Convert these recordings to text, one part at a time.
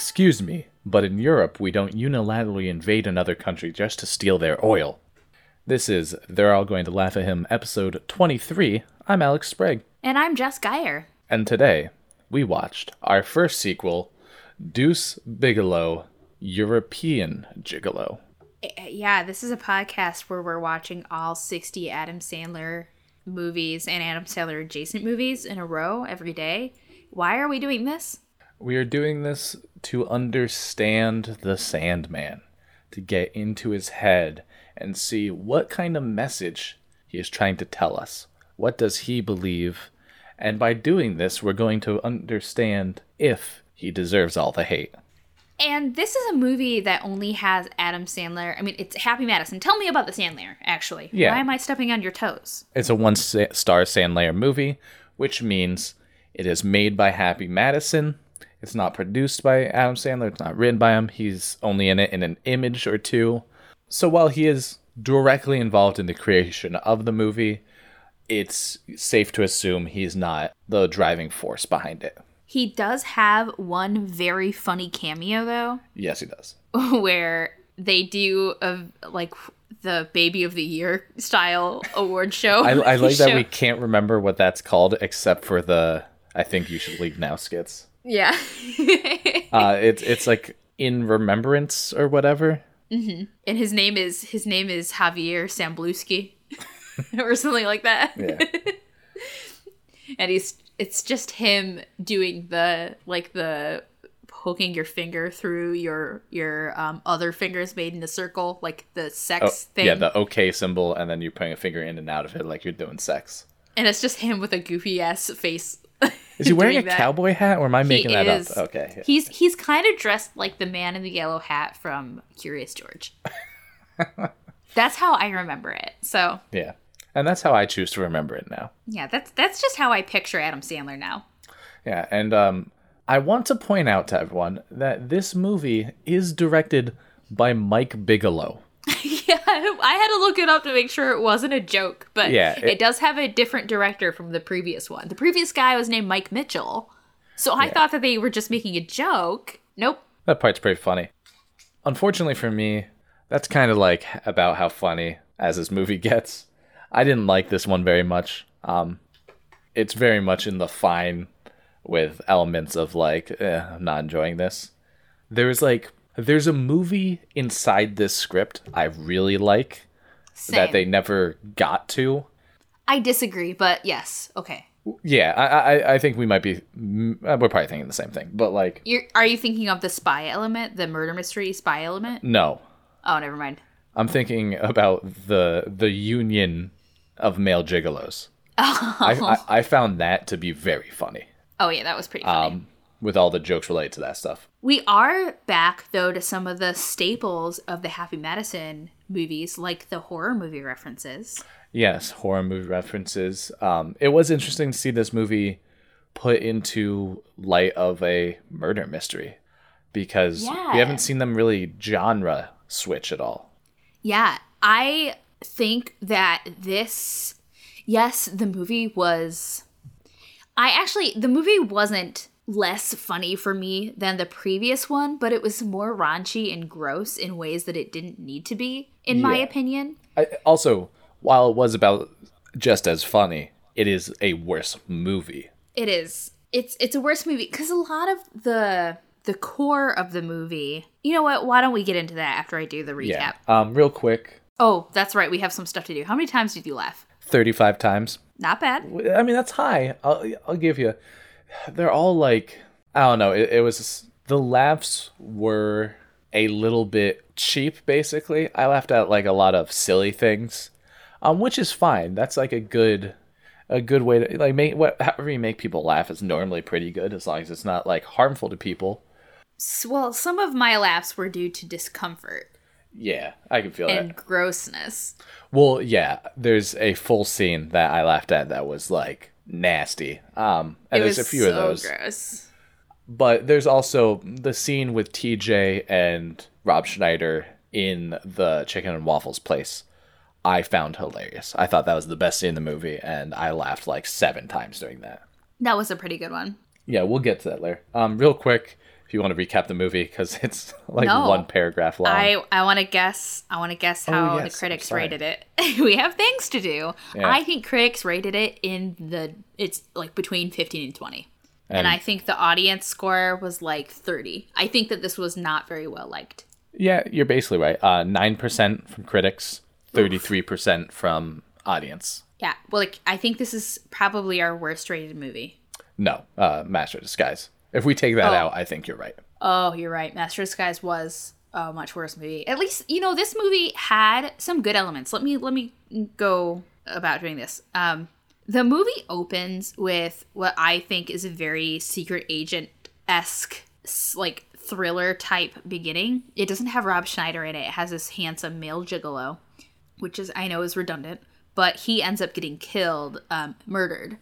Excuse me, but in Europe, we don't unilaterally invade another country just to steal their oil. This is They're All Going to Laugh at Him, episode 23. I'm Alex Sprague. And I'm Jess Geyer. And today, we watched our first sequel, Deuce Bigalow, European Gigolo. Eh, Yeah, this is a podcast where we're watching all 60 Adam Sandler movies and Adam Sandler adjacent movies in a row every day. Why are we doing this? We are doing this to understand the Sandman, to get into his head and see what kind of message he is trying to tell us. What does he believe? And by doing this, we're going to understand if he deserves all the hate. And this is a movie that only has Adam Sandler. I mean, it's Happy Madison. Tell me about the Sandler, actually. Yeah. Why am I stepping on your toes? It's a one star Sandler movie, which means it is made by Happy Madison. It's not produced by Adam Sandler. It's not written by him. He's only in it in an image or two. So while he is directly involved in the creation of the movie, it's safe to assume he's not the driving force behind it. He does have one very funny cameo, though, Yes, he does. where they do a like the baby of the year style award show. I, I like that we can't remember what that's called except for the I think you should leave now skits. Yeah. Uh, it's it's like in remembrance or whatever. and his name is his name is Javier Sambluski or something like that. Yeah. And he's it's just him doing the like the poking your finger through your your um, other fingers made in a circle, like the sex Oh, thing. yeah, the OK symbol, and then you're putting a finger in and out of it like you're doing sex. and it's just him with a goofy ass face. Is he wearing a that. cowboy hat, or am I making that is. up? Okay. yeah. He's he's kind of dressed like the man in the yellow hat from Curious George. That's how I remember it. So Yeah. And that's how I choose to remember it now. yeah, that's that's just how I picture Adam Sandler now. Yeah, and um, I want to point out to everyone that this movie is directed by Mike Bigelow. yeah, I had to look it up to make sure it wasn't a joke, but Yeah, it, it- does have a different director from the previous one. The previous guy was named Mike Mitchell, so I thought that they were just making a joke. Nope. That part's pretty funny. Unfortunately for me, that's kind of like about how funny as this movie gets. I didn't like this one very much. Um, it's very much in the fine with elements of like, eh, I'm not enjoying this. There's like, there's a movie inside this script I really like Same. that they never got to. I disagree, but yes, okay. Yeah, I, I, I think we might be, mm, we're probably thinking the same thing, but like, You're, are you thinking of the spy element, the murder mystery spy element? no, Oh, never mind. I'm thinking about the the union of male gigolos. I, I, I found that to be very funny. Oh yeah, that was pretty funny. Um, with all the jokes related to that stuff. we are back though to some of the staples of the Happy Madison movies, like the horror movie references. Yes, horror movie references. Um, it was interesting to see this movie put into light of a murder mystery because Yeah. we haven't seen them really genre switch at all. Yeah, I think that this, yes, the movie was. I actually, the movie wasn't less funny for me than the previous one, but it was more raunchy and gross in ways that it didn't need to be, in my opinion. I, also, while it was about just as funny, it is a worse movie. It is. It's it's a worse movie because a lot of the the core of the movie. You know what? Why don't we get into that after I do the recap? Yeah. Um, real quick, Oh, that's right. We have some stuff to do. How many times did you laugh? 35 times. Not bad. I mean, that's high. I'll, I'll give you. They're all like, I don't know. It, it was, the laughs were a little bit cheap, basically. I laughed at like a lot of silly things, um, which is fine. That's like a good, a good way to, like, make, what, however you make people laugh is normally pretty good as long as it's not like harmful to people. Well, some of my laughs were due to discomfort Yeah, I can feel that. and that. grossness. Well, yeah, there's a full scene that I laughed at that was like nasty. Um, and it there's was a few so of those. gross. But there's also the scene with TJ and Rob Schneider in the chicken and waffles place. I found hilarious. I thought that was the best scene in the movie, and I laughed like seven times during that. That was a pretty good one. Yeah, we'll get to that later. Um, real quick, if you want to recap the movie because it's like No. one paragraph long. I I want to guess. I want to guess how Oh, yes, the critics rated it. we have things to do. Yeah. I think critics rated it in the it's like between 15 and 20. And, And- I think the audience score was like 30. I think that this was not very well liked. yeah, you're basically right. Uh, Nine percent from critics, thirty-three percent from audience. Yeah. Well, like I think this is probably our worst rated movie. No, uh, Master Disguise. If we take that Oh. out, I think you're right. Oh, you're right. Master of Disguise was a much worse movie. At least you know this movie had some good elements. Let me let me go about doing this. Um, the movie opens with what I think is a very secret agent esque like thriller type beginning. It doesn't have Rob Schneider in it. It has this handsome male gigolo, which is I know is redundant, but he ends up getting killed, um, murdered.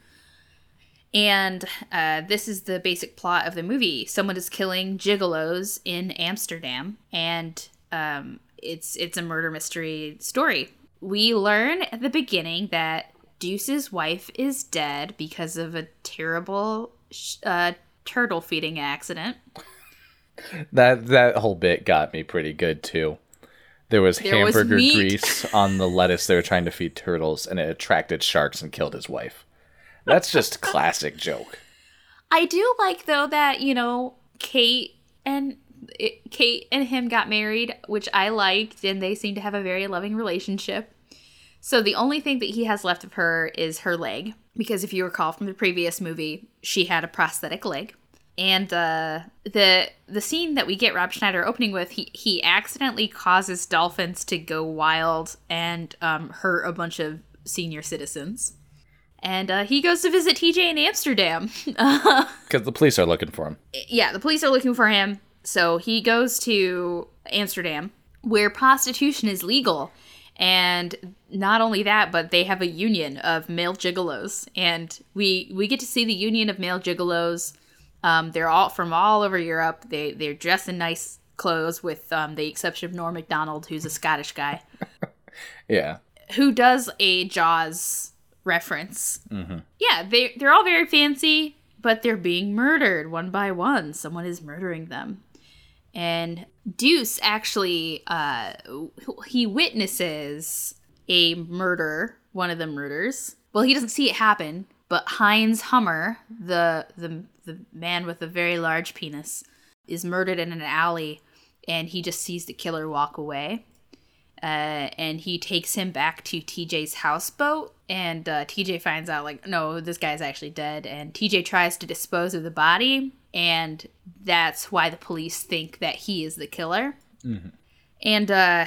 And uh, this is the basic plot of the movie. Someone is killing gigolos in Amsterdam, and um, it's it's a murder mystery story. We learn at the beginning that Deuce's wife is dead because of a terrible sh- uh, turtle feeding accident. That that whole bit got me pretty good too. There was There hamburger meat. grease on the lettuce they were trying to feed turtles, and it attracted sharks and killed his wife. That's just classic joke. I do like though that you know Kate and it, Kate and him got married, which I liked, and they seem to have a very loving relationship. So the only thing that he has left of her is her leg, because if you recall from the previous movie, she had a prosthetic leg. And uh, the the scene that we get Rob Schneider opening with, he he accidentally causes dolphins to go wild and um, hurt a bunch of senior citizens. And uh, he goes to visit TJ in Amsterdam. Because the police are looking for him. yeah, the police are looking for him. So he goes to Amsterdam, where prostitution is legal. And not only that, but they have a union of male gigolos. And we we get to see the union of male gigolos. Um, they're all from all over Europe. They they're dressed in nice clothes, with um, the exception of Norm Macdonald, who's a Scottish guy Yeah. who does a Jaws reference. Yeah, they they're all very fancy, but they're being murdered one by one. Someone is murdering them, and Deuce actually uh, he witnesses a murder, one of the murders. Well, he doesn't see it happen, but Heinz Hummer, the the the man with a very large penis, is murdered in an alley, and he just sees the killer walk away uh, and he takes him back to TJ's houseboat. And uh, TJ finds out, like, no, this guy's actually dead. And TJ tries to dispose of the body, and that's why the police think that he is the killer. And uh,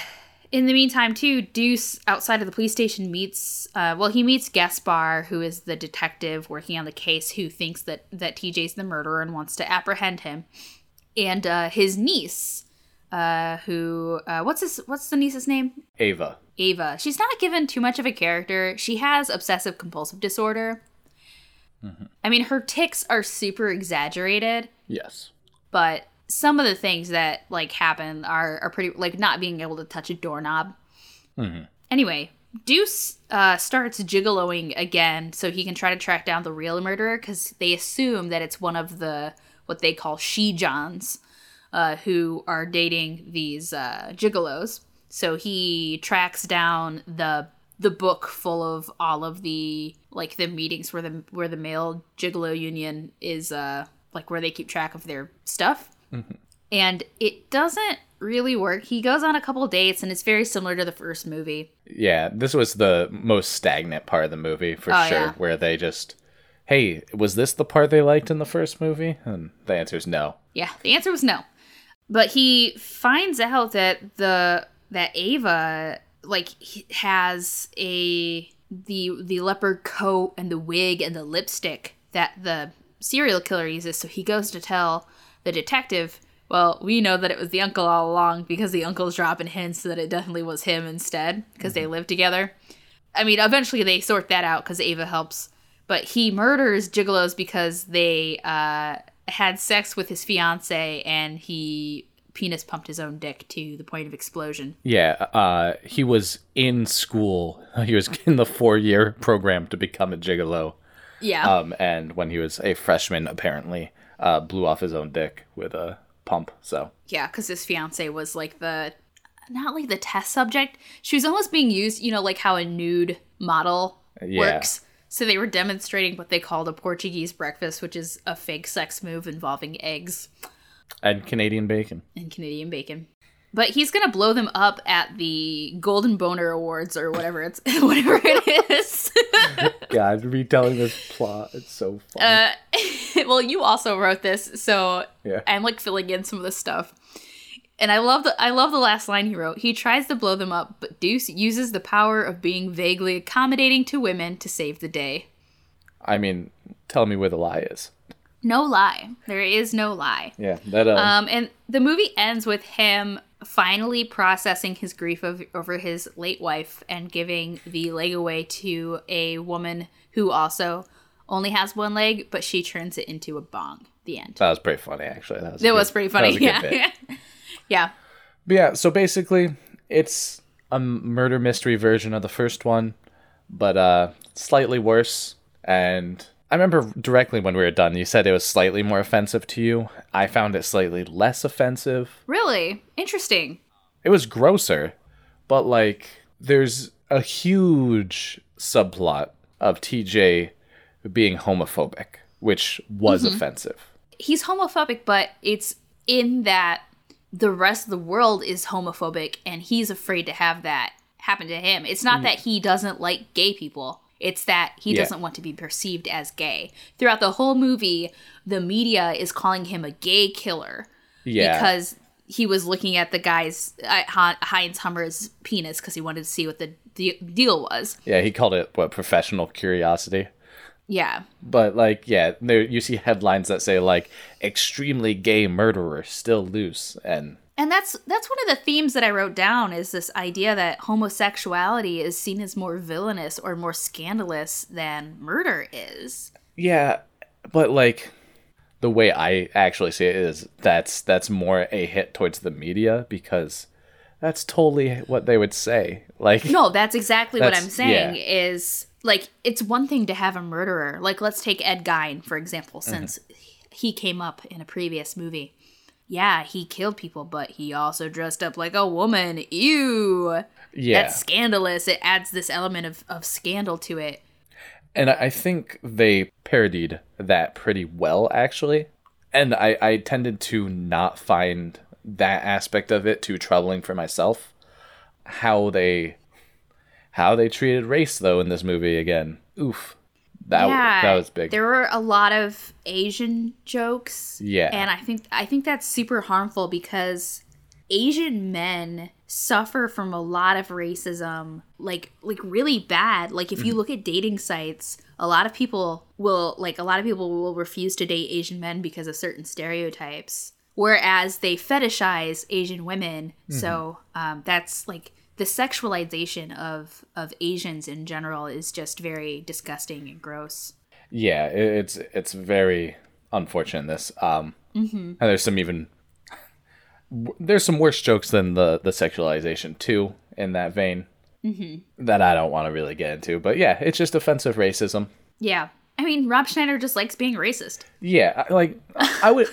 in the meantime, too, Deuce outside of the police station meets, uh, well, he meets Gaspar, who is the detective working on the case, who thinks that that TJ's the murderer and wants to apprehend him. And uh, his niece, uh, who uh, what's his what's the niece's name? Ava. Ava. She's not given too much of a character. She has obsessive compulsive disorder. I mean, her tics are super exaggerated, Yes. but some of the things that like happen are are pretty like not being able to touch a doorknob. Anyway, Deuce uh, starts gigoloing again so he can try to track down the real murderer because they assume that it's one of the what they call she johns uh, who are dating these uh, gigolos. So he tracks down the the book full of all of the like the meetings where the where the male gigolo union is uh like where they keep track of their stuff. And it doesn't really work. He goes on a couple dates and it's very similar to the first movie. Yeah, this was the most stagnant part of the movie for Oh, sure, yeah. where they just, hey, was this the part they liked in the first movie? And the answer is no. Yeah, the answer was no. But he finds out that the that Ava like has a the the leopard coat and the wig and the lipstick that the serial killer uses. So he goes to tell the detective. Well, we know that it was the uncle all along because the uncle's dropping hints that it definitely was him instead because they live together. I mean, eventually they sort that out because Ava helps. But he murders gigolos because they uh, had sex with his fiance and he penis pumped his own dick to the point of explosion. Yeah, uh, he was in school. He was in the four-year program to become a gigolo. Yeah. Um, and when he was a freshman, apparently, uh, blew off his own dick with a pump. So Yeah, because his fiance was like the not like the test subject. She was almost being used, you know, like how a nude model Yeah. works. So they were demonstrating what they called a Portuguese breakfast, which is a fake sex move involving eggs and Canadian bacon. and Canadian bacon. But he's gonna blow them up at the Golden Boner Awards or whatever it's whatever it is. God, retelling this plot. It's so funny. uh, well, you also wrote this, so Yeah. I'm like filling in some of the stuff. And I love the I love the last line he wrote. He tries to blow them up, but Deuce uses the power of being vaguely accommodating to women to save the day. I mean, tell me where the lie is. No lie. There is no lie. Yeah, that uh, Um, and the movie ends with him finally processing his grief of, over his late wife and giving the leg away to a woman who also only has one leg, but she turns it into a bong. The end. that was pretty funny actually. That was, It good- was pretty that funny. was yeah. yeah. But yeah, so basically, it's a murder mystery version of the first one, but uh, slightly worse. And I remember directly when we were done, you said it was slightly more offensive to you. I found it slightly less offensive. Really? Interesting. It was grosser, but like, there's a huge subplot of TJ being homophobic, which was offensive. He's homophobic, but it's in that the rest of the world is homophobic and he's afraid to have that happen to him. It's not that he doesn't like gay people. It's that he Yeah. doesn't want to be perceived as gay. Throughout the whole movie, the media is calling him a gay killer Yeah. because he was looking at the guy's uh, Heinz Hummer's penis because he wanted to see what the de- deal was. yeah, he called it what professional curiosity. Yeah. But like, yeah, there you see headlines that say like extremely gay murderer still loose, and And that's that's one of the themes that I wrote down is this idea that homosexuality is seen as more villainous or more scandalous than murder is. yeah, but like the way I actually see it is that's that's more a hit towards the media because that's totally what they would say. Like, No, that's exactly what I'm saying yeah. is like it's one thing to have a murderer. Like let's take Ed Gein for example Mm-hmm. since he came up in a previous movie. Yeah, he killed people, but he also dressed up like a woman. Ew. yeah, That's scandalous. It adds this element of, of scandal to it. and I I think they parodied that pretty well actually, and I I tended to not find that aspect of it too troubling for myself. How they how they treated race though in this movie again. Oof. That yeah, that was big. There were a lot of Asian jokes. Yeah. And I think I think that's super harmful because Asian men suffer from a lot of racism like like really bad. Like if you Mm-hmm. look at dating sites, a lot of people will like a lot of people will refuse to date Asian men because of certain stereotypes. Whereas they fetishize Asian women. Mm-hmm. So um, that's like the sexualization of of Asians in general is just very disgusting and gross. yeah, it, it's it's very unfortunate this. Um Mm-hmm. and there's some even there's some worse jokes than the the sexualization too in that vein. Mm-hmm. That I don't want to really get into, but yeah, it's just offensive racism. Yeah. I mean, Rob Schneider just likes being racist. Yeah, like I would,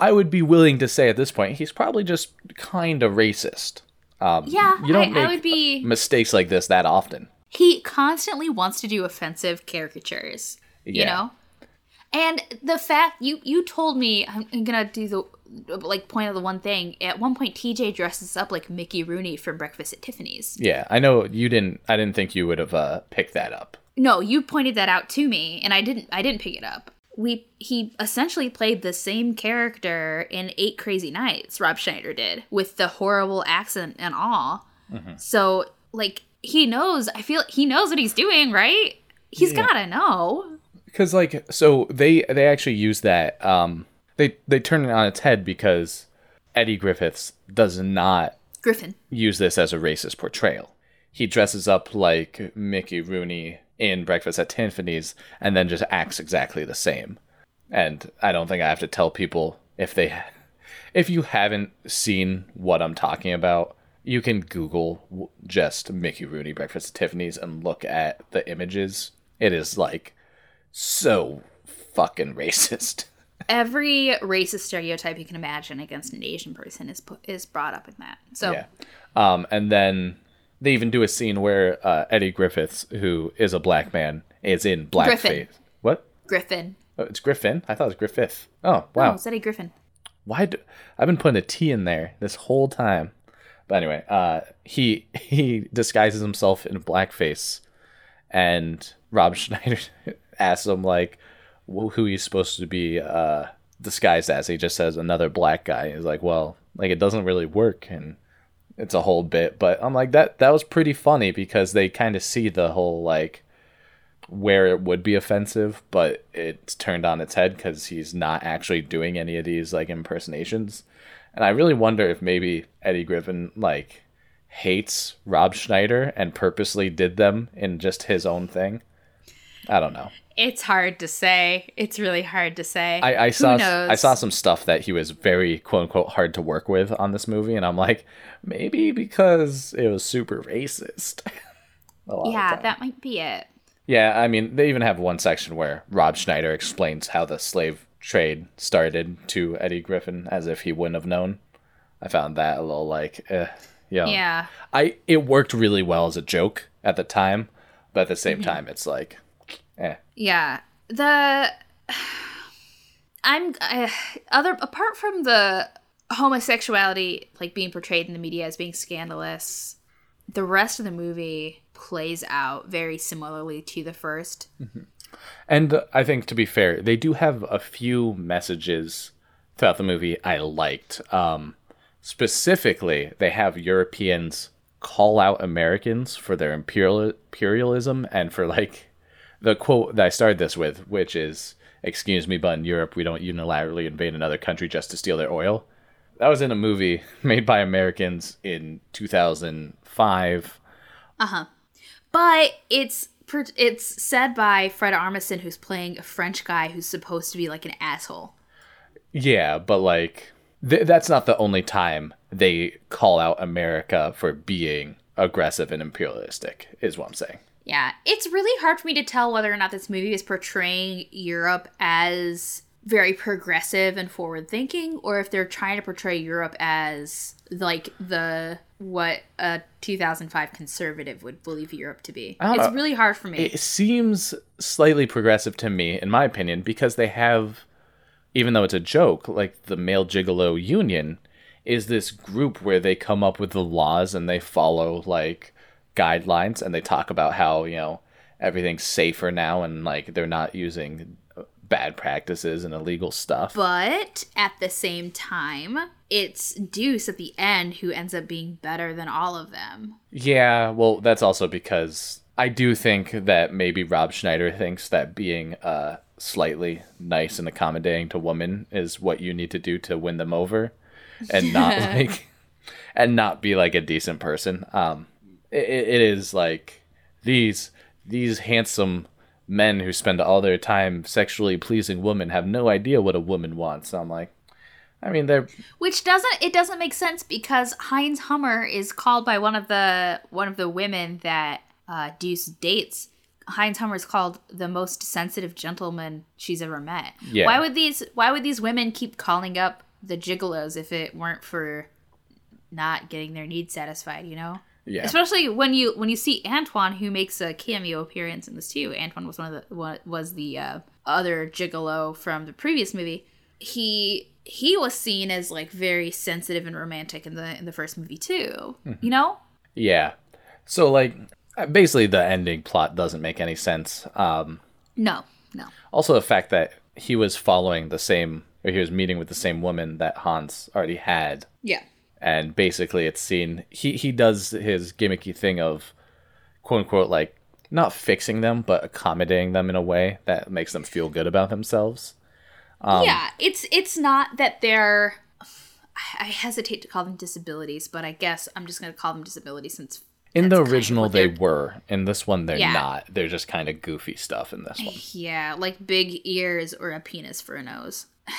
I would be willing to say at this point he's probably just kind of racist. Um, Yeah, you don't I, make I would be. mistakes like this that often. He constantly wants to do offensive caricatures, you know? And the fact you you told me I'm, I'm gonna do the like point of the one thing. At one point, TJ dresses up like Mickey Rooney from Breakfast at Tiffany's. Yeah, I know you didn't. I didn't think you would have uh, picked that up. No, you pointed that out to me, and I didn't. I didn't pick it up. We he essentially played the same character in Eight Crazy Nights. Rob Schneider did with the horrible accent and all. So like he knows. I feel he knows what he's doing, right? He's Yeah. gotta know. Because like, so they they actually use that. Um, they they turn it on its head because Eddie Griffiths does not Griffin. use this as a racist portrayal. He dresses up like Mickey Rooney in Breakfast at Tiffany's and then just acts exactly the same. And I don't think I have to tell people if they if you haven't seen what I'm talking about, you can Google just Mickey Rooney Breakfast at Tiffany's and look at the images. It is like so fucking racist. every racist stereotype you can imagine against an Asian person is is brought up in that. So Yeah. Um, and then they even do a scene where uh, Eddie Griffiths, who is a black man, is in blackface. What? Griffin. Oh, it's Griffin. I thought it was Griffith. Oh wow. Oh, it's Eddie Griffin. Why? Do, I've been putting a T in there this whole time. But anyway, uh, he he disguises himself in blackface, and Rob Schneider asks him like, who he's supposed to be uh, disguised as. He just says another black guy. He's like, well, like it doesn't really work, and it's a whole bit. But I'm like that that was pretty funny because they kind of see the whole like where it would be offensive, but it's turned on its head because he's not actually doing any of these like impersonations. And I really wonder if maybe Eddie Griffin like hates Rob Schneider and purposely did them in just his own thing. I don't know. It's hard to say. It's really hard to say. I, I saw? I saw some stuff that he was very quote unquote hard to work with on this movie, and I'm like, maybe because it was super racist. A lot of Yeah, that might be it. Yeah, I mean, they even have one section where Rob Schneider explains how the slave trade started to Eddie Griffin as if he wouldn't have known. I found that a little like, eh, yeah. Yeah. I it worked really well as a joke at the time, but at the same time, it's like, eh. Yeah. The I'm uh, other apart from the homosexuality like being portrayed in the media as being scandalous, the rest of the movie plays out very similarly to the first. And I think to be fair, they do have a few messages throughout the movie I liked. Um, specifically, they have Europeans call out Americans for their imperial imperialism and for like the quote that I started this with, which is "Excuse me, but in Europe we don't unilaterally invade another country just to steal their oil." That was in a movie made by Americans in 2005. Uh huh. But it's it's said by Fred Armisen who's playing a French guy who's supposed to be like an asshole. Yeah, but like th- that's not the only time they call out America for being aggressive and imperialistic. Is what I'm saying. Yeah, it's really hard for me to tell whether or not this movie is portraying Europe as very progressive and forward thinking or if they're trying to portray Europe as like the what a 2005 conservative would believe Europe to be. It's know. really hard for me. It seems slightly progressive to me, in my opinion, because they have, even though it's a joke, like the male gigolo union is this group where they come up with the laws and they follow like guidelines and they talk about how you know everything's safer now and like they're not using bad practices and illegal stuff. but at the same time, it's Deuce at the end who ends up being better than all of them. Yeah, well, that's also because I do think that maybe Rob Schneider thinks that being uh, slightly nice and accommodating to women is what you need to do to win them over, and not like, and not be like a decent person. Um, it, it is like these these handsome men who spend all their time sexually pleasing women have no idea what a woman wants. I'm like, I mean, they're Which doesn't it doesn't make sense because Heinz Hummer is called by one of the one of the women that uh, Deuce dates. Heinz Hummer is called the most sensitive gentleman she's ever met. Yeah. Why would these Why would these women keep calling up the gigolos if it weren't for not getting their needs satisfied? You know. Yeah. Especially when you when you see Antoine, who makes a cameo appearance in this too. Antoine was one of the one, was the uh, other gigolo from the previous movie. He he was seen as like very sensitive and romantic in the in the first movie too. You know? Yeah. So like basically the ending plot doesn't make any sense. Um No, no. also the fact that he was following the same or he was meeting with the same woman that Hans already had Yeah. And basically it's seen he he does his gimmicky thing of quote unquote like not fixing them but accommodating them in a way that makes them feel good about themselves. Um, yeah, it's it's not that they're. I hesitate to call them disabilities, but I guess I'm just gonna call them disabilities since In the original they were. In this one they're Yeah. not. They're just kind of goofy stuff in this one. Yeah, like big ears or a penis for a nose.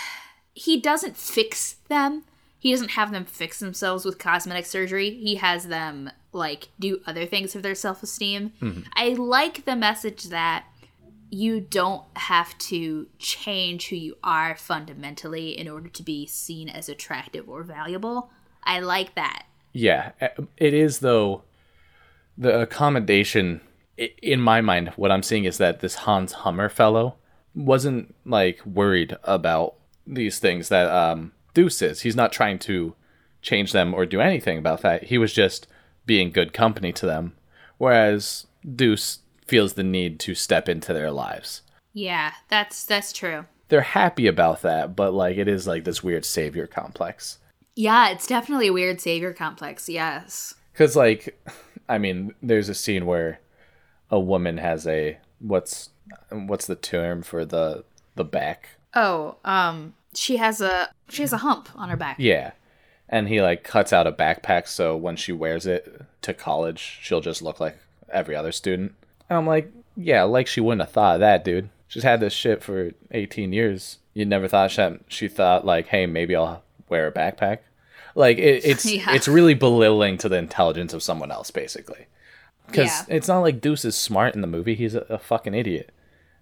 He doesn't fix them. He doesn't have them fix themselves with cosmetic surgery. He has them like do other things for their self-esteem. I like the message that you don't have to change who you are fundamentally in order to be seen as attractive or valuable. I like that. Yeah, it is though. The accommodation, in my mind, what I'm seeing is that this Hans Hummer fellow wasn't like worried about these things that um, Deuce is. He's not trying to change them or do anything about that. He was just being good company to them. Whereas Deuce feels the need to step into their lives. Yeah, that's that's true. They're happy about that, but like it is like this weird savior complex. Yeah, it's definitely a weird savior complex. Yes. Cuz like I mean, there's a scene where a woman has a what's what's the term for the the back? Oh, um she has a she has a hump on her back. Yeah. And he like cuts out a backpack so when she wears it to college, she'll just look like every other student. And I'm like, yeah, like she wouldn't have thought of that, dude. She's had this shit for 18 years. You never thought she, she thought like, hey, maybe I'll wear a backpack. Like it, it's yeah. it's really belittling to the intelligence of someone else, basically. Because yeah. it's not like Deuce is smart in the movie. He's a, a fucking idiot.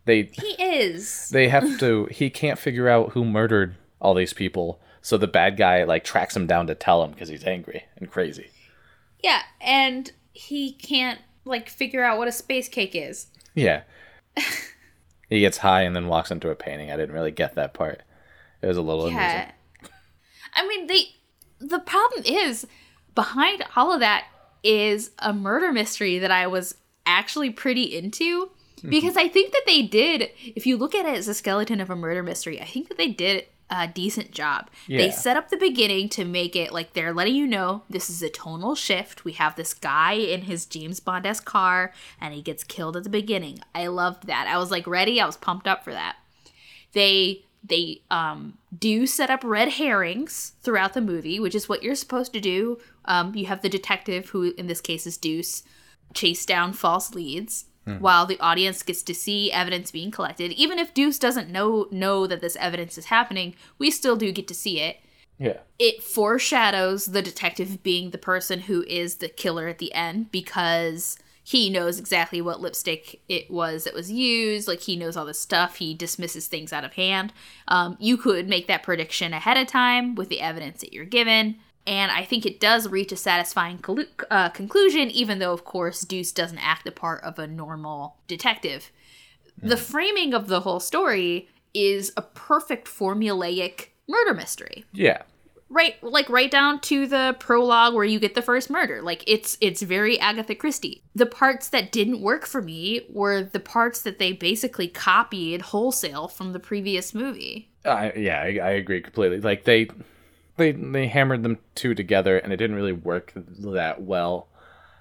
They he is. They have to. he can't figure out who murdered all these people. So the bad guy like tracks him down to tell him because he's angry and crazy. Yeah, and he can't like figure out what a space cake is. Yeah. he gets high and then walks into a painting. I didn't really get that part. It was a little yeah. amusing. I mean, they the problem is behind all of that is a murder mystery that I was actually pretty into. Because I think that they did if you look at it as a skeleton of a murder mystery, I think that they did a decent job. Yeah. They set up the beginning to make it like they're letting you know this is a tonal shift. We have this guy in his James Bond esque car and he gets killed at the beginning. I loved that. I was like ready. I was pumped up for that. They they um, do set up red herrings throughout the movie, which is what you're supposed to do. Um, you have the detective, who in this case is Deuce, chase down false leads hmm. while the audience gets to see evidence being collected. Even if Deuce doesn't know know that this evidence is happening, we still do get to see it. Yeah. It foreshadows the detective being the person who is the killer at the end because he knows exactly what lipstick it was that was used. Like he knows all this stuff. He dismisses things out of hand. Um, you could make that prediction ahead of time with the evidence that you're given. And I think it does reach a satisfying uh, conclusion, even though, of course, Deuce doesn't act the part of a normal detective. Mm. The framing of the whole story is a perfect formulaic murder mystery. Yeah. Right, like right down to the prologue where you get the first murder. Like it's it's very Agatha Christie. The parts that didn't work for me were the parts that they basically copied wholesale from the previous movie. Uh, yeah, I, I agree completely. Like they they they hammered them two together and it didn't really work that well.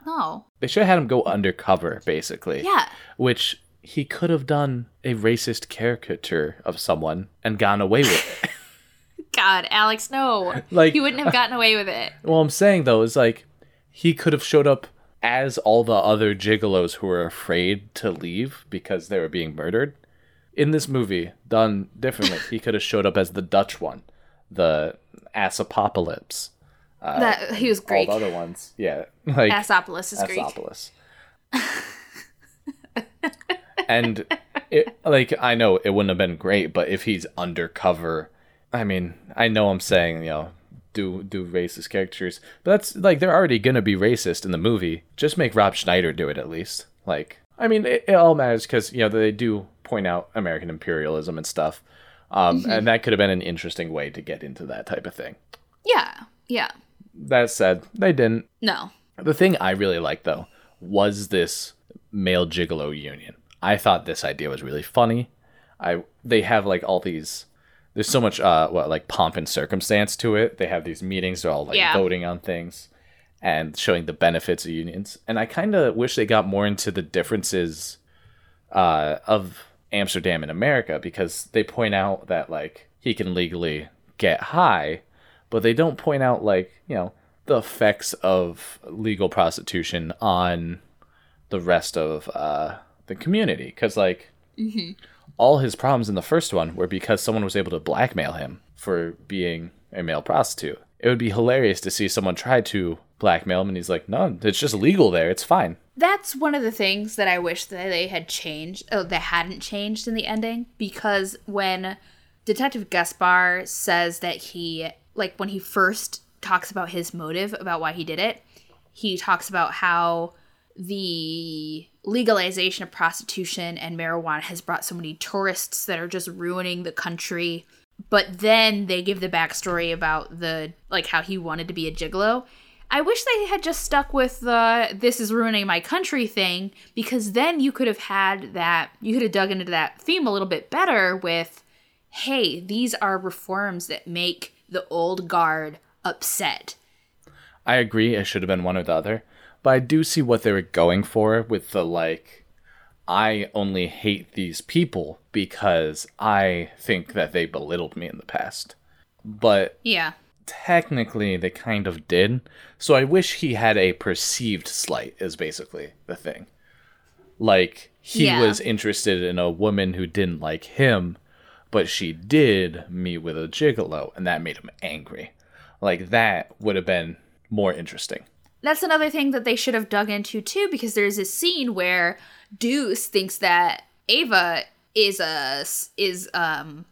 No. They should have had him go undercover, basically. Yeah. Which he could have done a racist caricature of someone and gone away with it. God, Alex, no. Like he wouldn't have gotten away with it. Well, I'm saying though is like he could have showed up as all the other gigolos who were afraid to leave because they were being murdered. In this movie, done differently, he could have showed up as the Dutch one, the Apocalypse. Uh, that he was Greek. All the other ones, yeah, like Asopolis is Asopolis. and it, like I know it wouldn't have been great, but if he's undercover, I mean, I know I'm saying you know do do racist characters, but that's like they're already gonna be racist in the movie. Just make Rob Schneider do it at least. Like, I mean, it, it all matters because you know they do point out American imperialism and stuff. Um, mm-hmm. And that could have been an interesting way to get into that type of thing. Yeah, yeah. That said, they didn't. No. The thing I really liked, though, was this male gigolo union. I thought this idea was really funny. I they have like all these. There's so much uh what like pomp and circumstance to it. They have these meetings. They're all like yeah. voting on things and showing the benefits of unions. And I kind of wish they got more into the differences uh, of Amsterdam in America because they point out that like he can legally get high, but they don't point out like, you know, the effects of legal prostitution on the rest of uh, the community. Because, like, mm-hmm. all his problems in the first one were because someone was able to blackmail him for being a male prostitute. It would be hilarious to see someone try to blackmail him, and he's like, no, it's just legal there. It's fine. That's one of the things that I wish that they had changed, oh, they hadn't changed in the ending, because when Detective Gaspar says that he, like, when he first talks about his motive, about why he did it, he talks about how the legalization of prostitution and marijuana has brought so many tourists that are just ruining the country. But then they give the backstory about the like how he wanted to be a gigolo. I wish they had just stuck with the this is ruining my country thing because then you could have had that you could have dug into that theme a little bit better with hey, these are reforms that make the old guard upset. I agree. It should have been one or the other. But I do see what they were going for with the like, I only hate these people because I think that they belittled me in the past. But Yeah. Technically, they kind of did. So I wish he had a perceived slight, is basically the thing. Like, he Yeah. was interested in a woman who didn't like him, but she did meet with a gigolo, and that made him angry. Like, that would have been more interesting. That's another thing that they should have dug into too, because there's a scene where Deuce thinks that Ava is a is um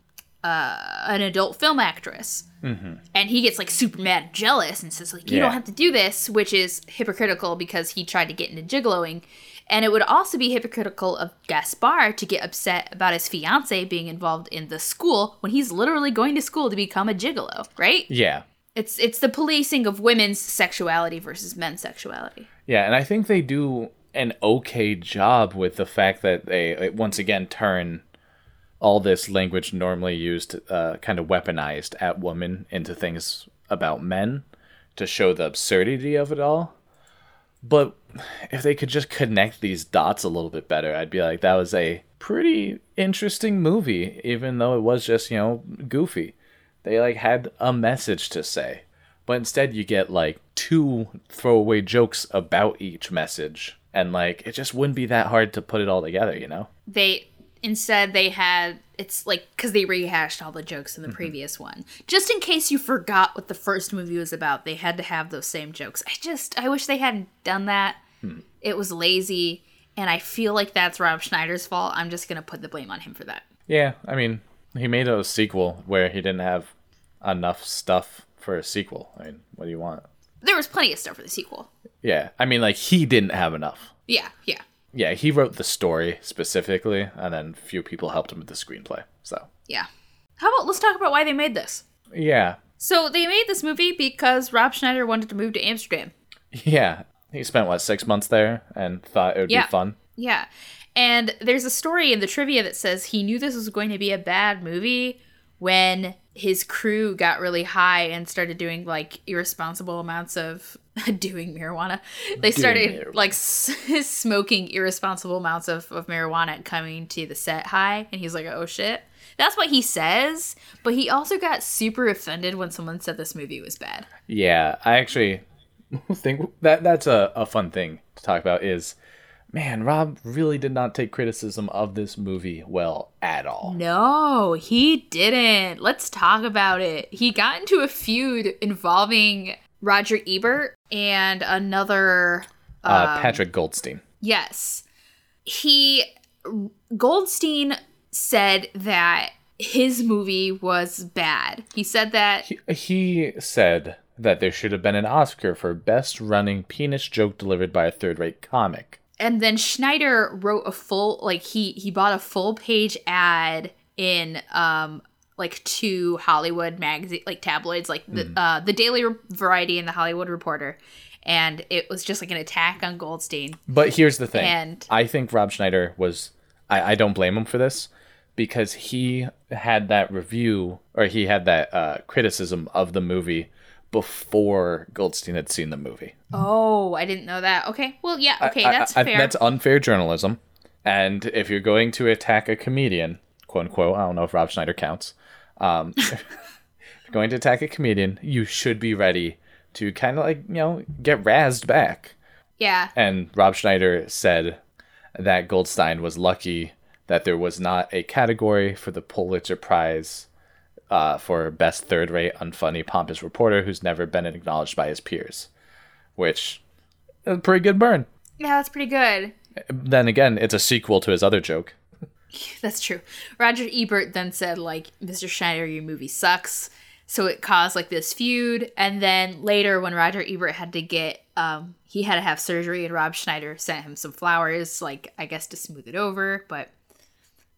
uh, an adult film actress, and he gets like super mad, and jealous, and says like, "You Yeah. don't have to do this," which is hypocritical because he tried to get into gigoloing, and it would also be hypocritical of Gaspar to get upset about his fiance being involved in the school when he's literally going to school to become a gigolo, right? Yeah. It's it's the policing of women's sexuality versus men's sexuality. Yeah, and I think they do an okay job with the fact that they once again turn all this language normally used uh, kind of weaponized at women into things about men to show the absurdity of it all. But if they could just connect these dots a little bit better, I'd be like, that was a pretty interesting movie, even though it was just, you know, goofy. They like had a message to say. But instead you get like two throwaway jokes about each message. And like it just wouldn't be that hard to put it all together, you know? They instead they had it's like because they rehashed all the jokes in the mm-hmm. previous one. Just in case you forgot what the first movie was about they had to have those same jokes. I just i wish they hadn't done that. Hmm. It was lazy and i feel like that's rob schneider's fault. I'm just gonna put the blame on him for that. Yeah, I mean, he made a sequel where he didn't have enough stuff for a sequel. I mean, what do you want? there was plenty of stuff for the sequel. Yeah, I mean, like, he didn't have enough. yeah yeah Yeah, he wrote the story specifically, and then a few people helped him with the screenplay. So, yeah how about let's talk about why they made this yeah, so they made this movie because rob schneider wanted to move to amsterdam yeah. He spent, what, six months there and thought it would Yeah. be fun? Yeah. And there's a story in the trivia that says he knew this was going to be a bad movie when his crew got really high and started doing like irresponsible amounts of doing marijuana. They started marijuana. like s- smoking irresponsible amounts of, of marijuana and coming to the set high. And he's like, oh shit. That's what he says. But he also got super offended when someone said this movie was bad. Yeah, I actually think that that's a, a fun thing to talk about is man, Rob really did not take criticism of this movie well at all. No, he didn't. Let's talk about it. He got into a feud involving Roger Ebert and another. Uh, Patrick Goldstein. Yes. He. Goldstein said that his movie was bad. He said that. He, he said that there should have been an Oscar for best running penis joke delivered by a third rate comic. and then Schneider wrote a full like he he bought a full page ad in um like two Hollywood magazine like tabloids like the uh the Daily Variety and the Hollywood Reporter and it was just like an attack on Goldstein. But here's the thing And- I think Rob Schneider was, I, I don't blame him for this because he had that review or he had that uh, criticism of the movie before Goldstein had seen the movie. Oh, I didn't know that. Okay. Well, yeah, okay, I- that's I- fair. That's unfair journalism. And if you're going to attack a comedian, quote unquote, I don't know if Rob Schneider counts. Um, going to attack a comedian, you should be ready to kind of like, you know, get razzed back. yeah. And Rob Schneider said that Goldstein was lucky that there was not a category for the Pulitzer Prize uh, for best third rate, unfunny, pompous reporter who's never been acknowledged by his peers. which is a pretty good burn. Yeah, that's pretty good. Then again, it's a sequel to his other joke. That's true. Roger Ebert then said, like, Mr. Schneider, your movie sucks. So it caused like this feud. And then later, when Roger Ebert had to get, um, he had to have surgery, and Rob Schneider sent him some flowers, like, I guess to smooth it over. But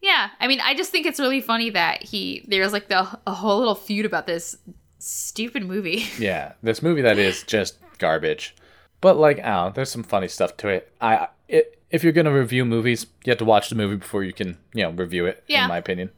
yeah, I mean, I just think it's really funny that he, there's like the, a whole little feud about this stupid movie. Yeah, this movie that is just garbage. But like, I don't know, there's some funny stuff to it. I it, if you're gonna review movies, you have to watch the movie before you can, you know, review it. Yeah. In my opinion,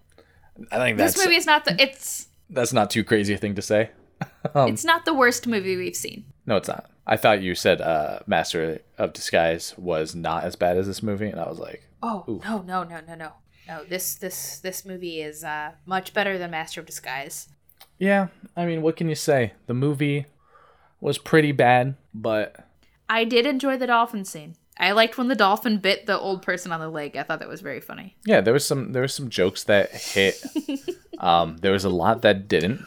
I think that's this movie is not the, it's, that's not too crazy a thing to say. it's not the worst movie we've seen. No, it's not. I thought you said uh, Master of Disguise was not as bad as this movie, and I was like, Oh no no no no no no! This this this movie is uh, much better than Master of Disguise. yeah. I mean, what can you say? The movie was pretty bad, but I did enjoy the dolphin scene. I liked when the dolphin bit the old person on the leg. I thought that was very funny. yeah, there was some there was some jokes that hit. um, there was a lot that didn't.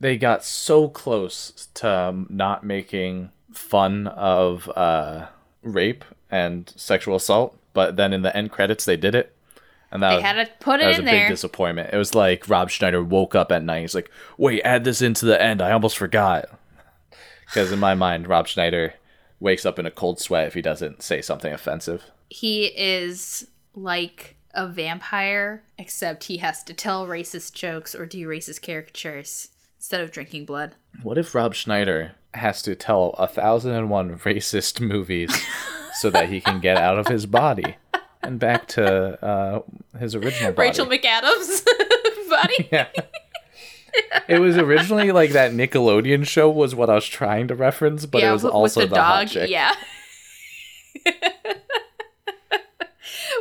They got so close to um, not making fun of uh, rape and sexual assault, but then in the end credits they did it, and that They was, had to put it was a in big disappointment. It was like Rob Schneider woke up at night. He's like, "Wait, add this into the end. I almost forgot." Because in my mind, Rob Schneider wakes up in a cold sweat if he doesn't say something offensive. he is like a vampire, except he has to tell racist jokes or do racist caricatures instead of drinking blood. What if Rob Schneider has to tell a thousand and one racist movies so that he can get out of his body and back to uh, his original body? Rachel McAdams, buddy. yeah. It was originally like that Nickelodeon show was what I was trying to reference, but it was also the, hot chick. Yeah.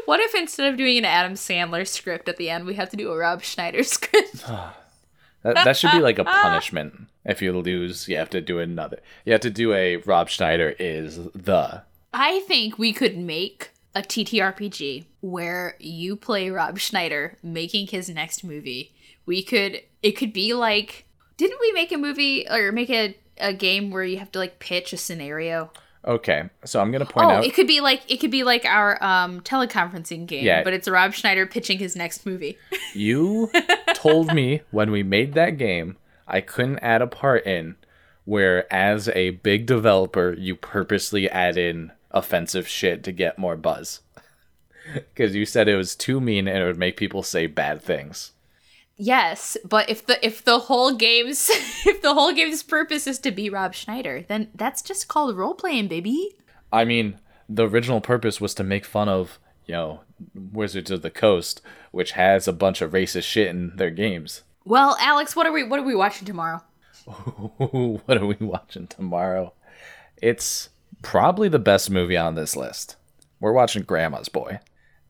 what if instead of doing an Adam Sandler script at the end, we have to do a Rob Schneider script? That, that should be like a punishment. If you lose, you have to do another. You have to do a Rob Schneider is the. I think we could make a TTRPG where you play Rob Schneider making his next movie. We could it could be like didn't we make a movie or make a, a game where you have to like pitch a scenario? Okay, so I'm gonna point Oh, out. it could be like it could be like our um teleconferencing game, Yeah. but it's Rob Schneider pitching his next movie. You told me when we made that game, I couldn't add a part in where, as a big developer, you purposely add in offensive shit to get more buzz. Because you said it was too mean and it would make people say bad things. Yes, but if the if the whole game's if the whole game's purpose is to be Rob Schneider, then that's just called role playing, baby. I mean, the original purpose was to make fun of, you know, Wizards of the Coast, which has a bunch of racist shit in their games. Well, Alex, what are we what are we watching tomorrow? what are we watching tomorrow? It's probably the best movie on this list. We're watching Grandma's Boy.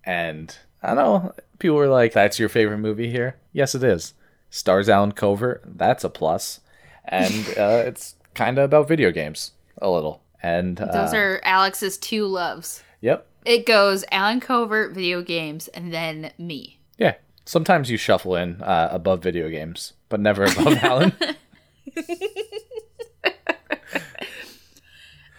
And I don't know, people were like, that's your favorite movie here? Yes, it is. Stars Allen Covert. that's a plus. And uh, it's kind of about video games, a little. And uh, Those are Alex's two loves. yep, It goes Allen Covert, video games, and then me. yeah. Sometimes you shuffle in uh, above video games, but never above Allen.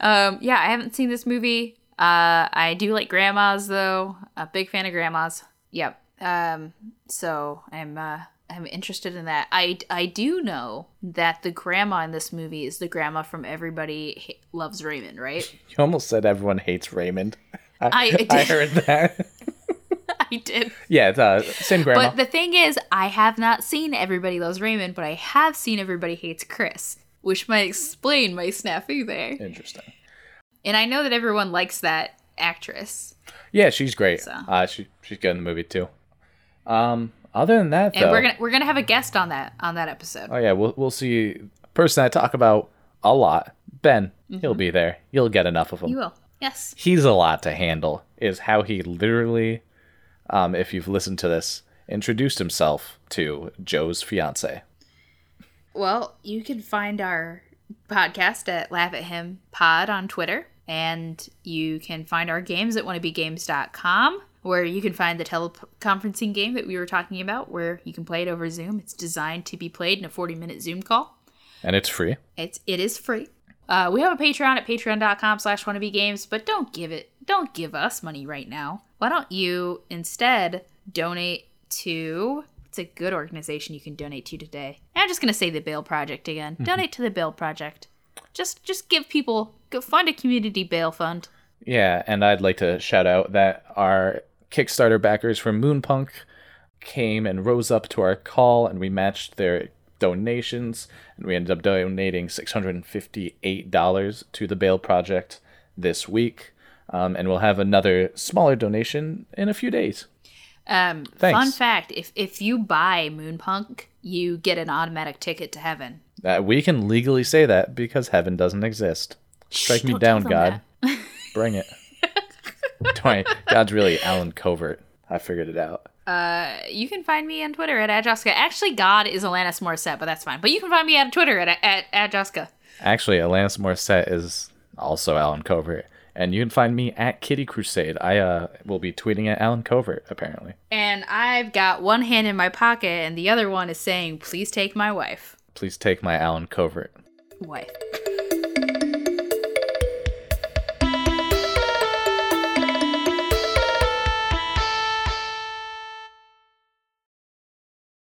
Um, yeah, I haven't seen this movie. Uh, I do like grandmas though. A big fan of grandmas. Yep. Um, so I'm uh, I'm interested in that. I I do know that the grandma in this movie is the grandma from Everybody Ha- Loves Raymond, right? you almost said everyone hates Raymond. I- I I did. heard that. I did. yeah, it's, uh, same grandma. But the thing is, I have not seen Everybody Loves Raymond, but I have seen Everybody Hates Chris, which might explain my snafu there. Interesting. And I know that everyone likes that actress. Yeah, she's great. So. Uh, she she's good in the movie too. Um, other than that, And though, we're gonna we're gonna have a guest on that on that episode. oh yeah, we'll we'll see. a Person I talk about a lot, Ben. He'll be there. You'll get enough of him. Mm-hmm. You will. Yes. He's a lot to handle. Is how he literally, um, if you've listened to this, introduced himself to Joe's fiance. Well, you can find our podcast at Laugh at Him Pod on Twitter, and you can find our games at wannabegames.com, where you can find the teleconferencing game that we were talking about, where you can play it over Zoom. It's designed to be played in a 40 minute Zoom call. And it's free. It's it is free. Uh, we have a Patreon at patreon.com slash games, but don't give it, don't give us money right now. Why don't you instead donate to, it's a good organization you can donate to today. I'm just going to say the Bail Project again. Donate to the Bail Project. Just, just give people, go find a community bail fund. Yeah, and I'd like to shout out that our Kickstarter backers from Moonpunk came and rose up to our call, and we matched their donations, and we ended up donating $658 to the Bail Project this week. Um, and we'll have another smaller donation in a few days. Um, Thanks. Fun fact: if if you buy Moonpunk, you get an automatic ticket to heaven. Uh, we can legally say that because heaven doesn't exist. Strike Shh, me down, God. Bring it. God's really Allen Covert. I figured it out. that. You can find me on Twitter at Adjoska. Actually, God is Alanis Morissette, but that's fine. But you can find me on Twitter at at Adjoska. Actually, Alanis Morissette is also Allen Covert. And you can find me at Kitty Crusade. I uh, will be tweeting at Allen Covert, apparently. And I've got one hand in my pocket, and the other one is saying, "Please take my wife." Please take my Allen Covert. Wife.